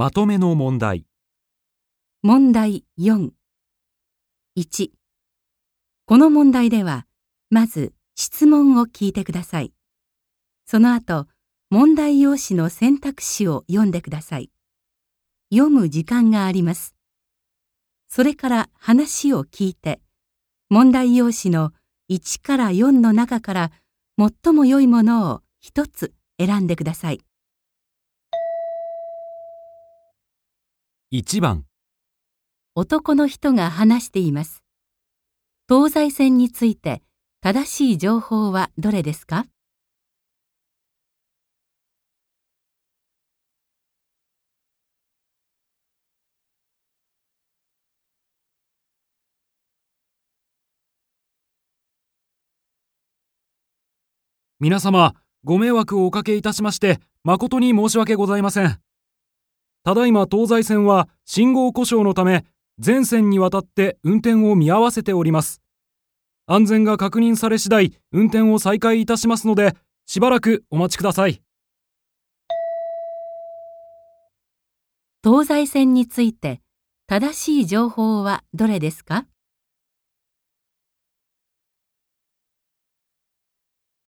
まとめの問題。問題4。1。この問題では、まず質問を聞いてください。その後、問題用紙の選択肢を読んでください。読む時間があります。それから話を聞いて、問題用紙の1から4の中から最も良いものを一つ選んでください。1番、男の人が話しています。東西線について正しい情報はどれですか？皆様、ご迷惑をおかけいたしまして、誠に申し訳ございません。ただいま東西線は信号故障のため、全線にわたって運転を見合わせております。安全が確認され次第、運転を再開いたしますので、しばらくお待ちください。東西線について正しい情報はどれですか？